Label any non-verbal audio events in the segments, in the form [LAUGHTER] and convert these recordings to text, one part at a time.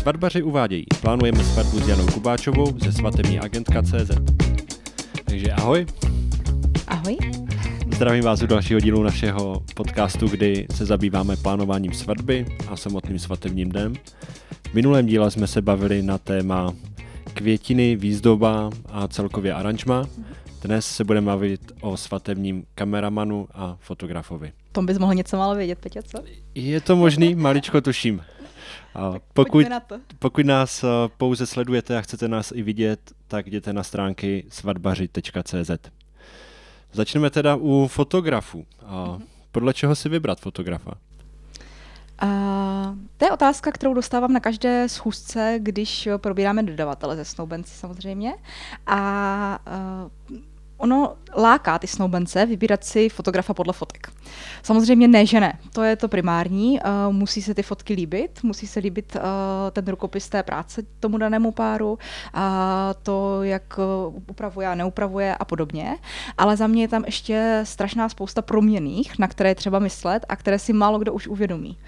Svatbaři uvádějí. Plánujeme svatbu s Janou Kubáčovou ze svatební agentka CZ. Takže ahoj. Ahoj. Zdravím vás u dalšího dílu našeho podcastu, kdy se zabýváme plánováním svatby a samotným svatebním dnem. V minulém díle jsme se bavili na téma květiny, výzdoba a celkově aranžma. Dnes se budeme bavit o svatebním kameramanu a fotografovi. Tom bys mohl něco málo vědět, Petě, co? Je to možný, maličko tuším. A pokud, pokud nás eh, pouze sledujete a chcete nás i vidět, tak jděte na stránky svatbaři.cz. Začneme teda u fotografů. A mhm. podle čeho si vybrat fotografa? Uh, to je otázka, kterou dostávám na každé schůzce, když probíráme dodavatele ze Snowbenci samozřejmě. A uh, ono láká ty snoubence vybírat si fotografa podle fotek. Samozřejmě ne, že ne. To je to primární. Uh, musí se ty fotky líbit, musí se líbit uh, ten rukopis té práce tomu danému páru, a to, jak uh, upravuje a neupravuje a podobně. Ale za mě je tam ještě strašná spousta proměných, na které je třeba myslet a které si málo kdo už uvědomí.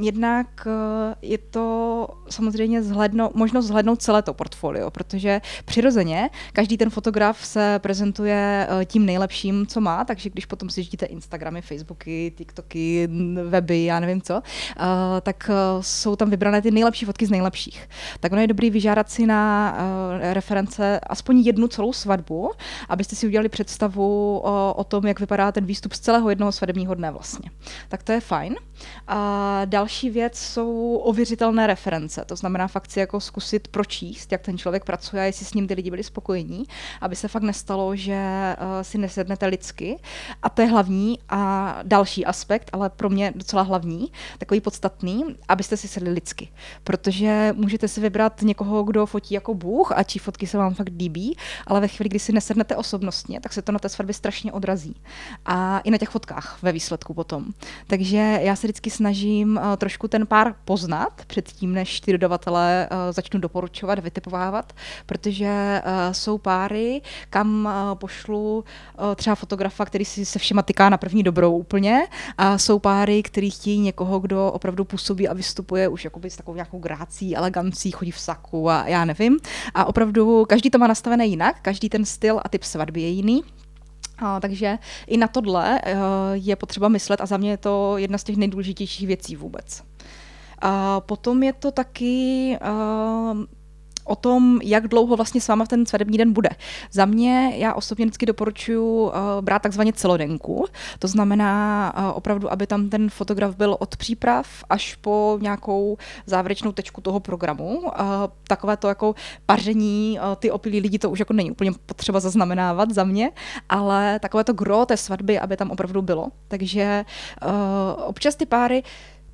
Jednak je to samozřejmě zhledno, možnost zhlednout celé to portfolio, protože přirozeně každý ten fotograf se prezentuje eh, tím nejlepším, co má, takže když potom si žíte Instagramy, Facebooky, TikToky, weby, já nevím co, eh, tak eh, jsou tam vybrané ty nejlepší fotky z nejlepších. Tak ono je dobrý vyžádat si na reference aspoň jednu celou svatbu, abyste si udělali představu o, o tom, jak vypadá ten výstup z celého jednoho svatebního dne vlastně. Tak to je fajn. A další věc jsou ověřitelné reference, to znamená fakt si jako zkusit pročíst, jak ten člověk pracuje jestli s ním ty lidi byli spokojení, aby se fakt nestalo, že uh, si nesednete lidsky. A to je hlavní a další aspekt, ale pro mě docela hlavní, takový podstatný, abyste si sedli lidsky. Protože můžete si vybrat někoho, kdo fotí jako Bůh a čí fotky se vám fakt líbí, ale ve chvíli, kdy si nesednete osobnostně, tak se to na té svatbě strašně odrazí. A i na těch fotkách ve výsledku potom. Takže já se vždycky snažím uh, trošku ten pár poznat předtím, než ty dodavatelé uh, začnu doporučovat, vytipovávat, protože jsou páry, kam uh, pošlu uh, třeba fotografa, který si se všema tyká na první dobrou úplně a jsou páry, který chtějí někoho, kdo opravdu působí a vystupuje už jakoby s takovou nějakou grácí, elegancí, chodí v saku a já nevím. A opravdu každý to má nastavené jinak, každý ten styl a typ svatby je jiný. A, takže i na tohle uh, je potřeba myslet a za mě je to jedna z těch nejdůležitějších věcí vůbec. A potom je to taky uh, o tom, jak dlouho vlastně s váma ten svatební den bude. Za mě, já osobně vždycky doporučuji uh, brát takzvaně celodenku. To znamená uh, opravdu, aby tam ten fotograf byl od příprav až po nějakou závěrečnou tečku toho programu. Uh, takové to jako paření, uh, ty opilí lidi, to už jako není úplně potřeba zaznamenávat za mě, ale takové to gro té svatby, aby tam opravdu bylo. Takže uh, občas ty páry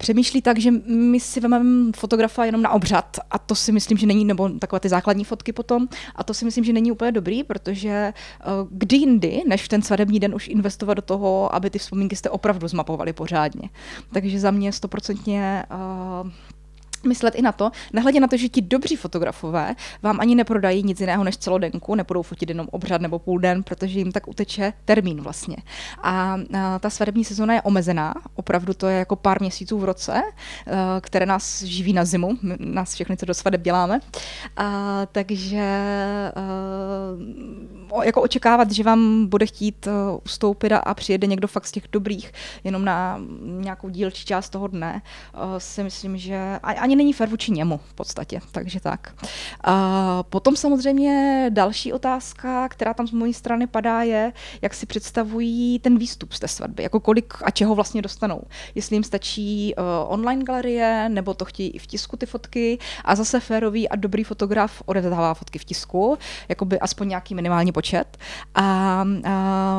přemýšlí tak, že my si vezmeme fotografa jenom na obřad a to si myslím, že není, nebo takové ty základní fotky potom, a to si myslím, že není úplně dobrý, protože uh, kdy jindy, než v ten svatební den už investovat do toho, aby ty vzpomínky jste opravdu zmapovali pořádně. Takže za mě stoprocentně uh, myslet i na to, nehledě na to, že ti dobří fotografové vám ani neprodají nic jiného než celodenku, nebudou fotit jenom obřad nebo půl den, protože jim tak uteče termín vlastně. A, a ta svatební sezóna je omezená, opravdu to je jako pár měsíců v roce, a, které nás živí na zimu, nás všechny, co do svadeb děláme. A, takže a, jako očekávat, že vám bude chtít ustoupit a, a přijede někdo fakt z těch dobrých, jenom na nějakou dílčí část toho dne, si myslím, že ani ani není fér vůči němu v podstatě, takže tak. A potom samozřejmě další otázka, která tam z mojí strany padá, je, jak si představují ten výstup z té svatby, jako kolik a čeho vlastně dostanou. Jestli jim stačí uh, online galerie, nebo to chtějí i v tisku ty fotky a zase férový a dobrý fotograf odevzdává fotky v tisku, jako by aspoň nějaký minimální počet. A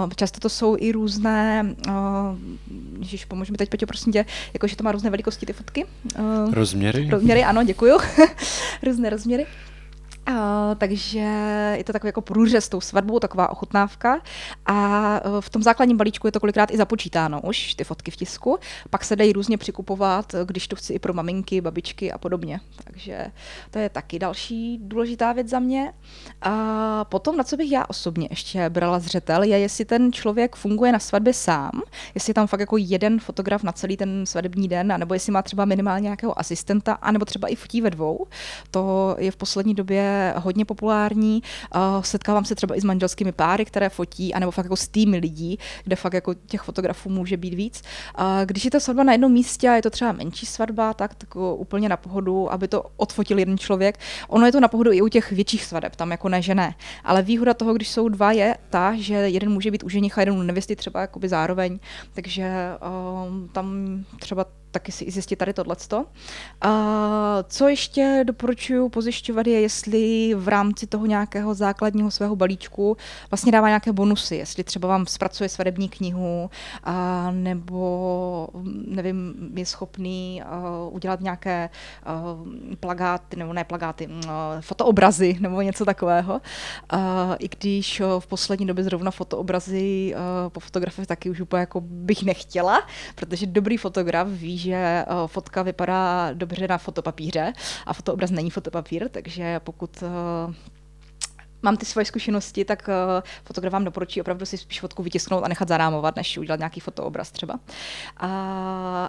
uh, často to jsou i různé, uh, ježiš, pomož mi teď, Peťo, prosím tě, jakože to má různé velikosti ty fotky. Uh, Rozměry? Rozměry, ano, děkuju. [LAUGHS] Různé rozměry. Uh, takže je to takový jako průřez s tou svatbou, taková ochutnávka. A uh, v tom základním balíčku je to kolikrát i započítáno už, ty fotky v tisku. Pak se dají různě přikupovat, když to chci i pro maminky, babičky a podobně. Takže to je taky další důležitá věc za mě. A potom, na co bych já osobně ještě brala zřetel, je, jestli ten člověk funguje na svatbě sám, jestli je tam fakt jako jeden fotograf na celý ten svatební den, nebo jestli má třeba minimálně nějakého asistenta, anebo třeba i fotí ve dvou. To je v poslední době hodně populární. Setkávám se třeba i s manželskými páry, které fotí, anebo fakt jako s týmy lidí, kde fakt jako těch fotografů může být víc. Když je ta svatba na jednom místě a je to třeba menší svatba, tak, tak úplně na pohodu, aby to odfotil jeden člověk. Ono je to na pohodu i u těch větších svadeb, tam jako ne, že ne. Ale výhoda toho, když jsou dva, je ta, že jeden může být u ženicha, jeden u nevěsty třeba jakoby zároveň. Takže um, tam třeba taky si zjistit tady tohleto. A co ještě doporučuji pozjišťovat je, jestli v rámci toho nějakého základního svého balíčku vlastně dává nějaké bonusy, jestli třeba vám zpracuje svadební knihu, a nebo nevím, je schopný uh, udělat nějaké uh, plagáty, nebo ne plagáty, uh, fotoobrazy nebo něco takového. Uh, I když uh, v poslední době zrovna fotoobrazy uh, po fotografii taky už úplně jako bych nechtěla, protože dobrý fotograf ví, že eh, fotka vypadá dobře na fotopapíře a fotoobraz není fotopapír, takže pokud eh, mám ty svoje zkušenosti, tak uh, fotograf vám doporučí opravdu si spíš fotku vytisknout a nechat zarámovat, než udělat nějaký fotoobraz třeba. Uh,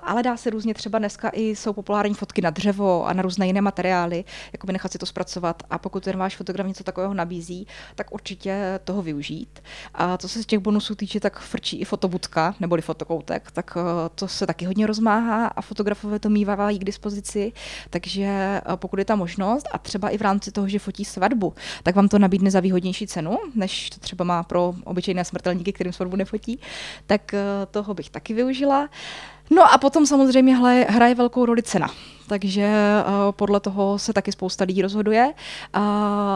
ale dá se různě třeba dneska i jsou populární fotky na dřevo a na různé jiné materiály, jako by nechat si to zpracovat a pokud ten váš fotograf něco takového nabízí, tak určitě toho využít. A co se z těch bonusů týče, tak frčí i fotobudka neboli fotokoutek, tak uh, to se taky hodně rozmáhá a fotografové to mývají k dispozici, takže uh, pokud je ta možnost a třeba i v rámci toho, že fotí svatbu, tak vám to nabídne za výhodnější cenu, než to třeba má pro obyčejné smrtelníky, kterým svatbu nefotí, tak eh, toho bych taky využila. No a potom samozřejmě hraje, hraje velkou roli cena. Takže uh, podle toho se taky spousta lidí rozhoduje. Uh,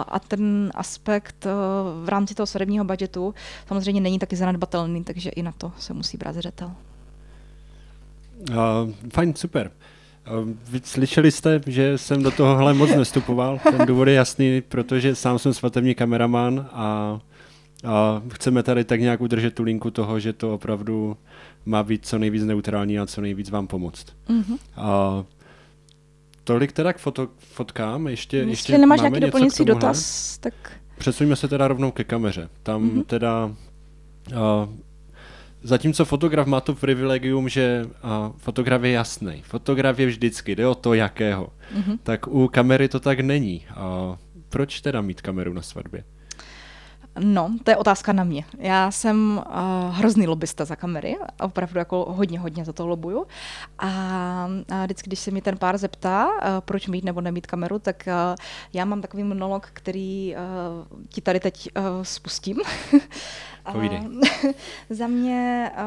a ten aspekt uh, v rámci toho svatebního budgetu samozřejmě není taky zanedbatelný, takže i na to se musí brát zřetel. Uh, fajn, super. Vy slyšeli jste, že jsem do tohohle moc nestupoval. Ten důvod je jasný, protože sám jsem svatební kameraman a, a chceme tady tak nějak udržet tu linku toho, že to opravdu má být co nejvíc neutrální a co nejvíc vám pomoct. Mm-hmm. A tolik teda k foto, fotkám. Ještě, Jestli ještě nemáš nějaký doplňující dotaz, tak... Přesuňme se teda rovnou ke kameře. Tam mm-hmm. teda uh, Zatímco fotograf má to privilegium, že a, fotograf je jasný. Fotograf je vždycky, jde o to jakého. Mm-hmm. Tak u kamery to tak není. A proč teda mít kameru na svatbě? No, to je otázka na mě. Já jsem uh, hrozný lobbysta za kamery, opravdu jako hodně, hodně za to lobuju. A, a vždycky, když se mi ten pár zeptá, uh, proč mít nebo nemít kameru, tak uh, já mám takový monolog, který uh, ti tady teď uh, spustím. [LAUGHS] Povídej. [LAUGHS] za mě uh,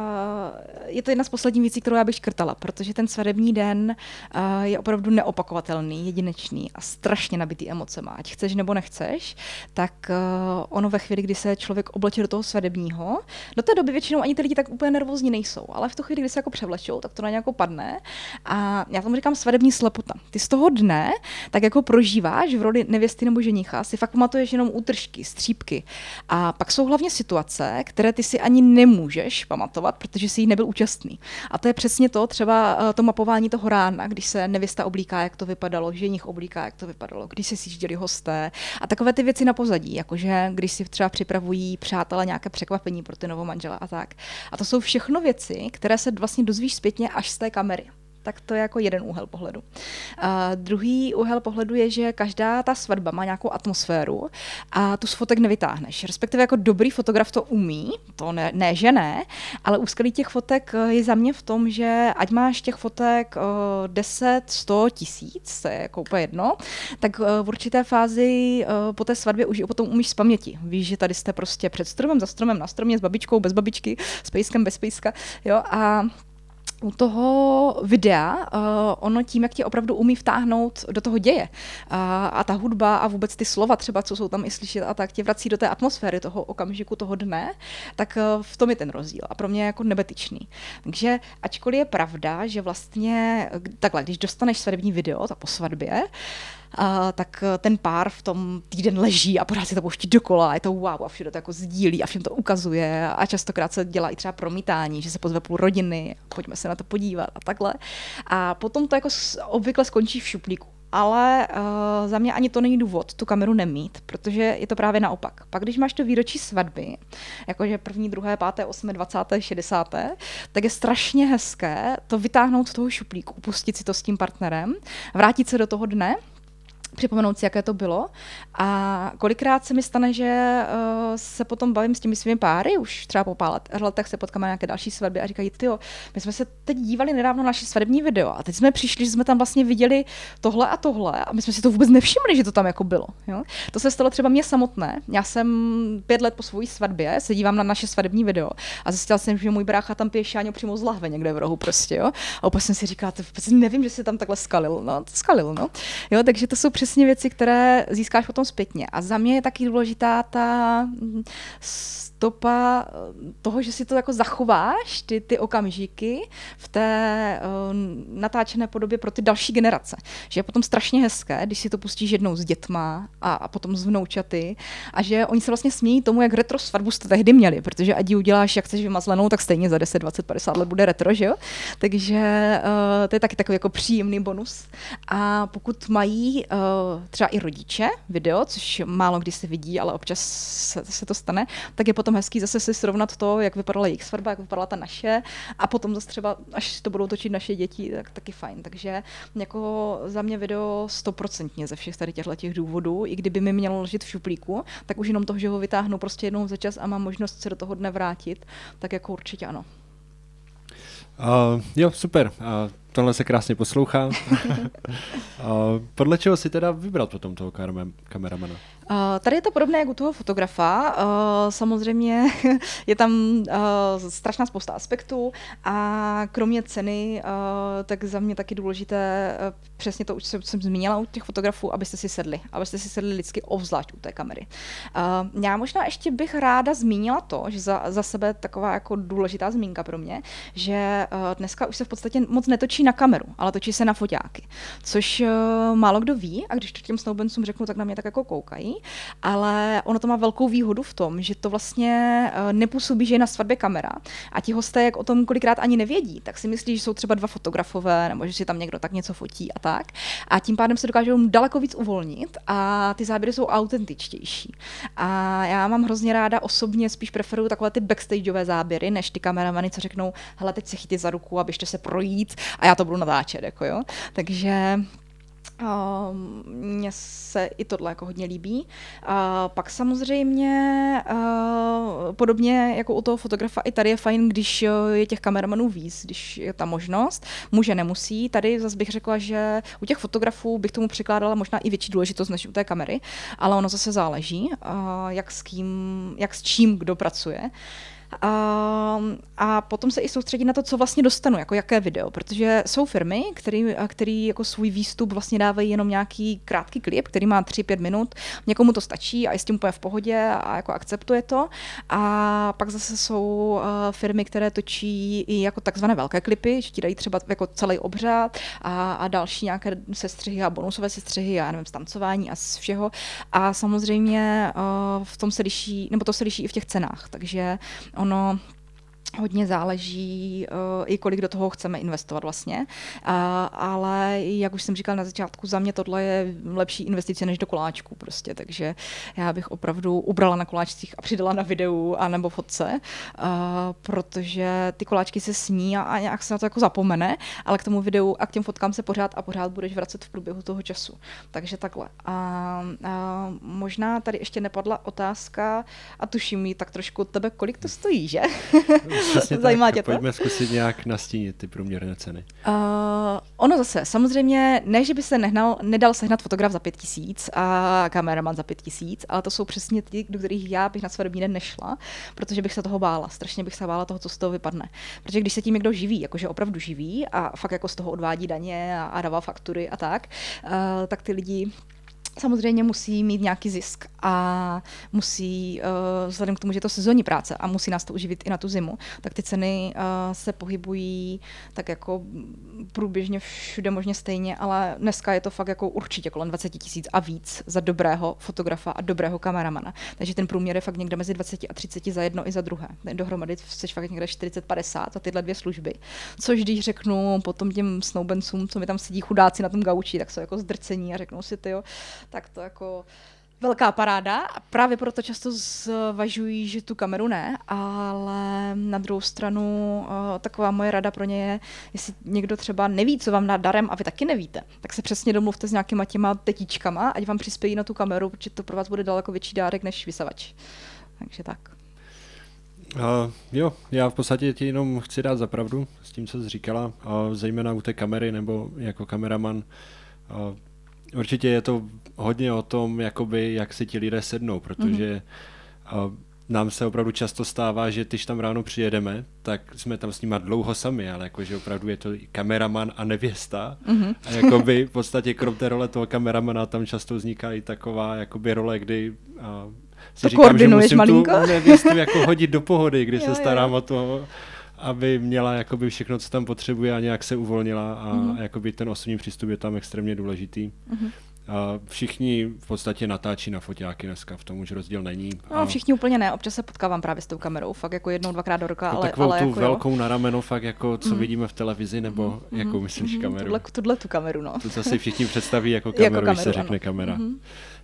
je to jedna z posledních věcí, kterou já bych škrtala, protože ten svatební den uh, je opravdu neopakovatelný, jedinečný a strašně nabitý emocema. Ať chceš nebo nechceš, tak uh, ono ve chvíli, kdy se člověk obleče do toho svatebního, do té doby většinou ani ty lidi tak úplně nervózní nejsou, ale v tu chvíli, kdy se jako převlečou, tak to na nějakou padne. A já tomu říkám svatební slepota. Ty z toho dne tak jako prožíváš v roli nevěsty nebo ženicha, si fakt pamatuješ jenom útržky, střípky. A pak jsou hlavně situace, které ty si ani nemůžeš pamatovat, protože jsi jí nebyl účastný. A to je přesně to, třeba eh, to mapování toho rána, když se nevěsta oblíká, jak to vypadalo, ženich oblíká, jak to vypadalo, když se sjížděli hosté a takové ty věci na pozadí, jakože když si třeba připravují přátelé nějaké překvapení pro ty novomanžele a tak. A to jsou všechno věci, které se vlastně dozvíš zpětně až z té kamery. Tak to je jako jeden úhel pohledu. A druhý úhel pohledu je, že každá ta svatba má nějakou atmosféru a tu z fotek nevytáhneš. Respektive jako dobrý fotograf to umí, to ne, ne že ne, ale úskalí těch fotek eh, je za mě v tom, že ať máš těch fotek 10, 100, tisíc, to je jako úplně jedno, tak eh, v určité fázi eh, po té svatbě už potom umíš z paměti. Víš, že tady jste prostě před stromem, za stromem, na stromě, s babičkou, bez babičky, s pejskem, bez pejska, jo, a u toho videa, uh, ono tím, jak tě opravdu umí vtáhnout do toho děje uh, a ta hudba a vůbec ty slova třeba, co jsou tam i slyšet a tak tě vrací do té atmosféry toho okamžiku, toho dne, tak uh, v tom je ten rozdíl a pro mě je jako nebetyčný. Takže ačkoliv je pravda, že vlastně takhle, když dostaneš svatební video, ta po svatbě, a, tak ten pár v tom týden leží a pořád si to pouští dokola, a je to wow a všude to jako sdílí a všem to ukazuje a častokrát se dělá i třeba promítání, že se pozve půl rodiny, pojďme se na to podívat a takhle. A potom to jako obvykle skončí v šuplíku ale uh, za mě ani to není důvod tu kameru nemít, protože je to právě naopak. Pak když máš to výročí svatby, jakože první, druhé, páté, osmé, dvacáté, šedesáté, tak je strašně hezké to vytáhnout z toho šuplíku, pustit si to s tím partnerem, vrátit se do toho dne připomenout si, jaké to bylo. A kolikrát se mi stane, že uh, se potom bavím s těmi svými páry, už třeba po pár letech se potkáme na nějaké další svatby a říkají, ty my jsme se teď dívali nedávno na naše svatební video a teď jsme přišli, že jsme tam vlastně viděli tohle a tohle a my jsme si to vůbec nevšimli, že to tam jako bylo. Jo? To se stalo třeba mě samotné. Já jsem pět let po své svatbě se dívám na naše svatební video a zjistil jsem, že můj brácha tam pije šáňo přímo z lahve někde v rohu prostě. Jo? A úplně jsem si říkal, nevím, že se tam takhle skalil. No, skalil, no. Jo, takže to jsou přesně věci, které získáš potom zpětně. A za mě je taky důležitá ta stopa toho, že si to jako zachováš, ty, ty okamžiky v té uh, natáčené podobě pro ty další generace. Že je potom strašně hezké, když si to pustíš jednou s dětma a, a potom s vnoučaty a že oni se vlastně smějí tomu, jak retro svatbu jste tehdy měli, protože ať ji uděláš, jak chceš vymazlenou, tak stejně za 10, 20, 50 let bude retro, že jo? Takže uh, to je taky takový jako příjemný bonus. A pokud mají uh, třeba i rodiče video, což málo kdy se vidí, ale občas se, se to stane, tak je potom hezký zase si srovnat to, jak vypadala jejich svatba, jak vypadala ta naše a potom zase třeba, až to budou točit naše děti, tak taky fajn. Takže jako za mě video stoprocentně ze všech tady těchto těch důvodů, i kdyby mi mělo ležet v šuplíku, tak už jenom toho, že ho vytáhnu prostě jednou za čas a mám možnost se do toho dne vrátit, tak jako určitě ano. Uh, jo, super. Uh, tohle se krásně poslouchá. [LAUGHS] podle čeho si teda vybral potom toho kameramana? Tady je to podobné jako u toho fotografa. Samozřejmě [LAUGHS] je tam strašná spousta aspektů a kromě ceny, tak za mě taky důležité, přesně to už jsem, zmínila u těch fotografů, abyste si sedli, abyste si sedli lidsky obzvlášť u té kamery. Uh, já možná ještě bych ráda zmínila to, že za, za sebe taková jako důležitá zmínka pro mě, že uh, dneska už se v podstatě moc netočí na kameru, ale točí se na foťáky, což uh, málo kdo ví a když to těm snoubencům řeknu, tak na mě tak jako koukají ale ono to má velkou výhodu v tom, že to vlastně eh, nepůsobí, že je na svatbě kamera a ti hosté, jak o tom kolikrát ani nevědí, tak si myslí, že jsou třeba dva fotografové nebo že si tam někdo tak něco fotí a tak. A tím pádem se dokážou daleko víc uvolnit a ty záběry jsou autentičtější. A já mám hrozně ráda osobně spíš preferuju takové ty backstageové záběry, než ty kameramany, co řeknou, hele, teď se chytit za ruku a běžte se projít a já to budu natáčet, jako jo. Takže Uh, mně se i tohle jako hodně líbí. Uh, pak samozřejmě uh, podobně jako u toho fotografa i tady je fajn, když je těch kameramanů víc, když je ta možnost. Může, nemusí. Tady zase bych řekla, že u těch fotografů bych tomu přikládala možná i větší důležitost než u té kamery, ale ono zase záleží, uh, jak s kým, jak s čím kdo pracuje. A, a potom se i soustředit na to, co vlastně dostanu, jako jaké video, protože jsou firmy, který, který jako svůj výstup vlastně dávají jenom nějaký krátký klip, který má 3-5 minut, někomu to stačí a je s tím úplně v pohodě a jako akceptuje to. A pak zase jsou uh, firmy, které točí i jako takzvané velké klipy, že ti dají třeba jako celý obřad a, a další nějaké sestřihy a bonusové sestřihy a nevím, stancování a z všeho. A samozřejmě uh, v tom se liší, nebo to se liší i v těch cenách, takže ono hodně záleží, uh, i kolik do toho chceme investovat vlastně. Ale jak už jsem říkal na začátku, za mě tohle je lepší investice než do koláčku prostě, takže já bych opravdu ubrala na koláčcích a přidala na videu a nebo fotce, uh, protože ty koláčky se sní a, a nějak se na to jako zapomene, ale k tomu videu a k těm fotkám se pořád a pořád budeš vracet v průběhu toho času. Takže takhle. A, a možná tady ještě nepadla otázka a tuším ji tak trošku od tebe, kolik to stojí, že? [LAUGHS] [LAUGHS] Přesně Zajímá tak, tě to? Pojďme zkusit nějak nastínit ty průměrné ceny. Uh, ono zase, samozřejmě, ne, že by se nehnal, nedal sehnat fotograf za pět tisíc a kameraman za pět tisíc, ale to jsou přesně ty, do kterých já bych na svatební den nešla, protože bych se toho bála. Strašně bych se bála toho, co z toho vypadne. Protože když se tím někdo živí, jakože opravdu živí a fakt jako z toho odvádí daně a, a dává faktury a tak, uh, tak ty lidi samozřejmě musí mít nějaký zisk a musí, uh, vzhledem k tomu, že je to sezónní práce a musí nás to uživit i na tu zimu, tak ty ceny uh, se pohybují tak jako průběžně všude možně stejně, ale dneska je to fakt jako určitě kolem 20 tisíc a víc za dobrého fotografa a dobrého kameramana. Takže ten průměr je fakt někde mezi 20 a 30 za jedno i za druhé. Dohromady jsi fakt někde 40-50 za tyhle dvě služby. Což když řeknu potom těm snoubencům, co mi tam sedí chudáci na tom gauči, tak jsou jako zdrcení a řeknou si, ty jo, tak to jako velká paráda a právě proto často zvažují, že tu kameru ne, ale na druhou stranu uh, taková moje rada pro ně je, jestli někdo třeba neví, co vám dá darem a vy taky nevíte, tak se přesně domluvte s nějakýma těma tetičkama, ať vám přispějí na tu kameru, protože to pro vás bude daleko větší dárek než vysavač. Takže tak. Uh, jo, já v podstatě ti jenom chci dát zapravdu s tím, co jsi říkala, uh, zejména u té kamery nebo jako kameraman. Uh, určitě je to hodně o tom, jakoby, jak si ti lidé sednou, protože mm-hmm. nám se opravdu často stává, že když tam ráno přijedeme, tak jsme tam s nimi dlouho sami, ale jakože opravdu je to kameraman a nevěsta. Mm-hmm. A jakoby v podstatě krom té role toho kameramana tam často vzniká i taková jakoby role, kdy uh, si to říkám, že musím malinko? tu nevěstu jako hodit do pohody, kdy [LAUGHS] jo, se starám jo. o to, aby měla jakoby všechno, co tam potřebuje a nějak se uvolnila a mm-hmm. jakoby ten osobní přístup je tam extrémně důležitý. Mm-hmm. A všichni v podstatě natáčí na foťáky dneska, v tom už rozdíl není. No, a... všichni úplně ne, občas se potkávám právě s tou kamerou, fakt jako jednou, dvakrát do roka, ale, takovou ale tu jako velkou jo. na rameno, fakt jako co mm. vidíme v televizi, nebo mm. jakou myslíš mm. kameru? Tuhle, tuhle tu kameru, no. To, si všichni představí jako kameru, [LAUGHS] jako kameru když se řekne ano. kamera. Mm.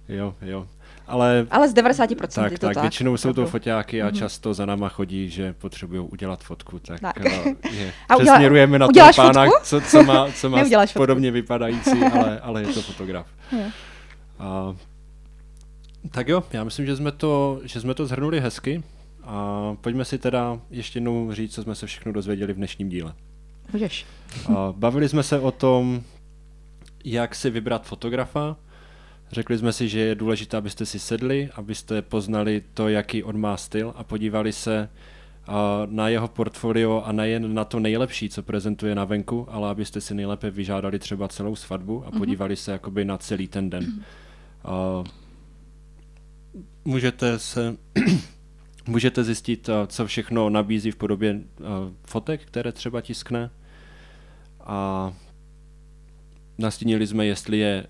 Jo, jo. Ale, ale z 90% tak, je to tak. tak. Většinou jsou to foťáky a mm-hmm. často za náma chodí, že potřebují udělat fotku, tak, tak. [LAUGHS] Je, a přesměrujeme na toho pána, co, co má, [LAUGHS] co má podobně vypadající, [LAUGHS] ale, ale je to fotograf. a, tak jo, já myslím, že jsme to, že jsme to zhrnuli hezky a pojďme si teda ještě jednou říct, co jsme se všechno dozvěděli v dnešním díle. Můžeš. A, bavili jsme se o tom, jak si vybrat fotografa, Řekli jsme si, že je důležité, abyste si sedli, abyste poznali to, jaký on má styl a podívali se na jeho portfolio a nejen na to nejlepší, co prezentuje na venku, ale abyste si nejlépe vyžádali třeba celou svatbu a mhm. podívali se jakoby na celý ten den. Uh, můžete se [CLEARS THROAT] můžete zjistit, co všechno nabízí v podobě fotek, které třeba tiskne. A nastínili jsme, jestli je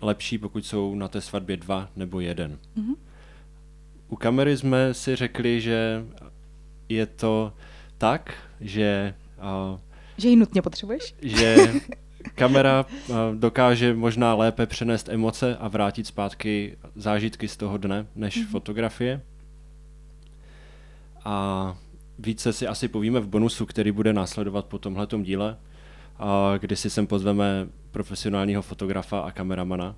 lepší, pokud jsou na té svatbě dva nebo jeden. Mm-hmm. U kamery jsme si řekli, že je to tak, že... Uh, že ji nutně potřebuješ? Že [LAUGHS] kamera uh, dokáže možná lépe přenést emoce a vrátit zpátky zážitky z toho dne, než mm-hmm. fotografie. A více si asi povíme v bonusu, který bude následovat po tomhletom díle, uh, kdy si sem pozveme profesionálního fotografa a kameramana,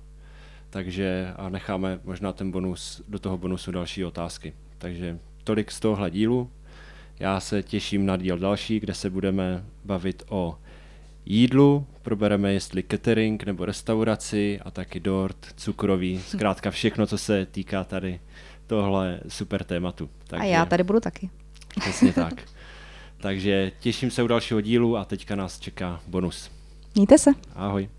takže a necháme možná ten bonus, do toho bonusu další otázky. Takže tolik z tohohle dílu. Já se těším na díl další, kde se budeme bavit o jídlu, probereme jestli catering nebo restauraci a taky dort, cukroví, [LAUGHS] zkrátka všechno, co se týká tady tohle super tématu. Takže, a já tady budu taky. Přesně tak. [LAUGHS] Takže těším se u dalšího dílu a teďka nás čeká bonus. Mějte se. Ahoj.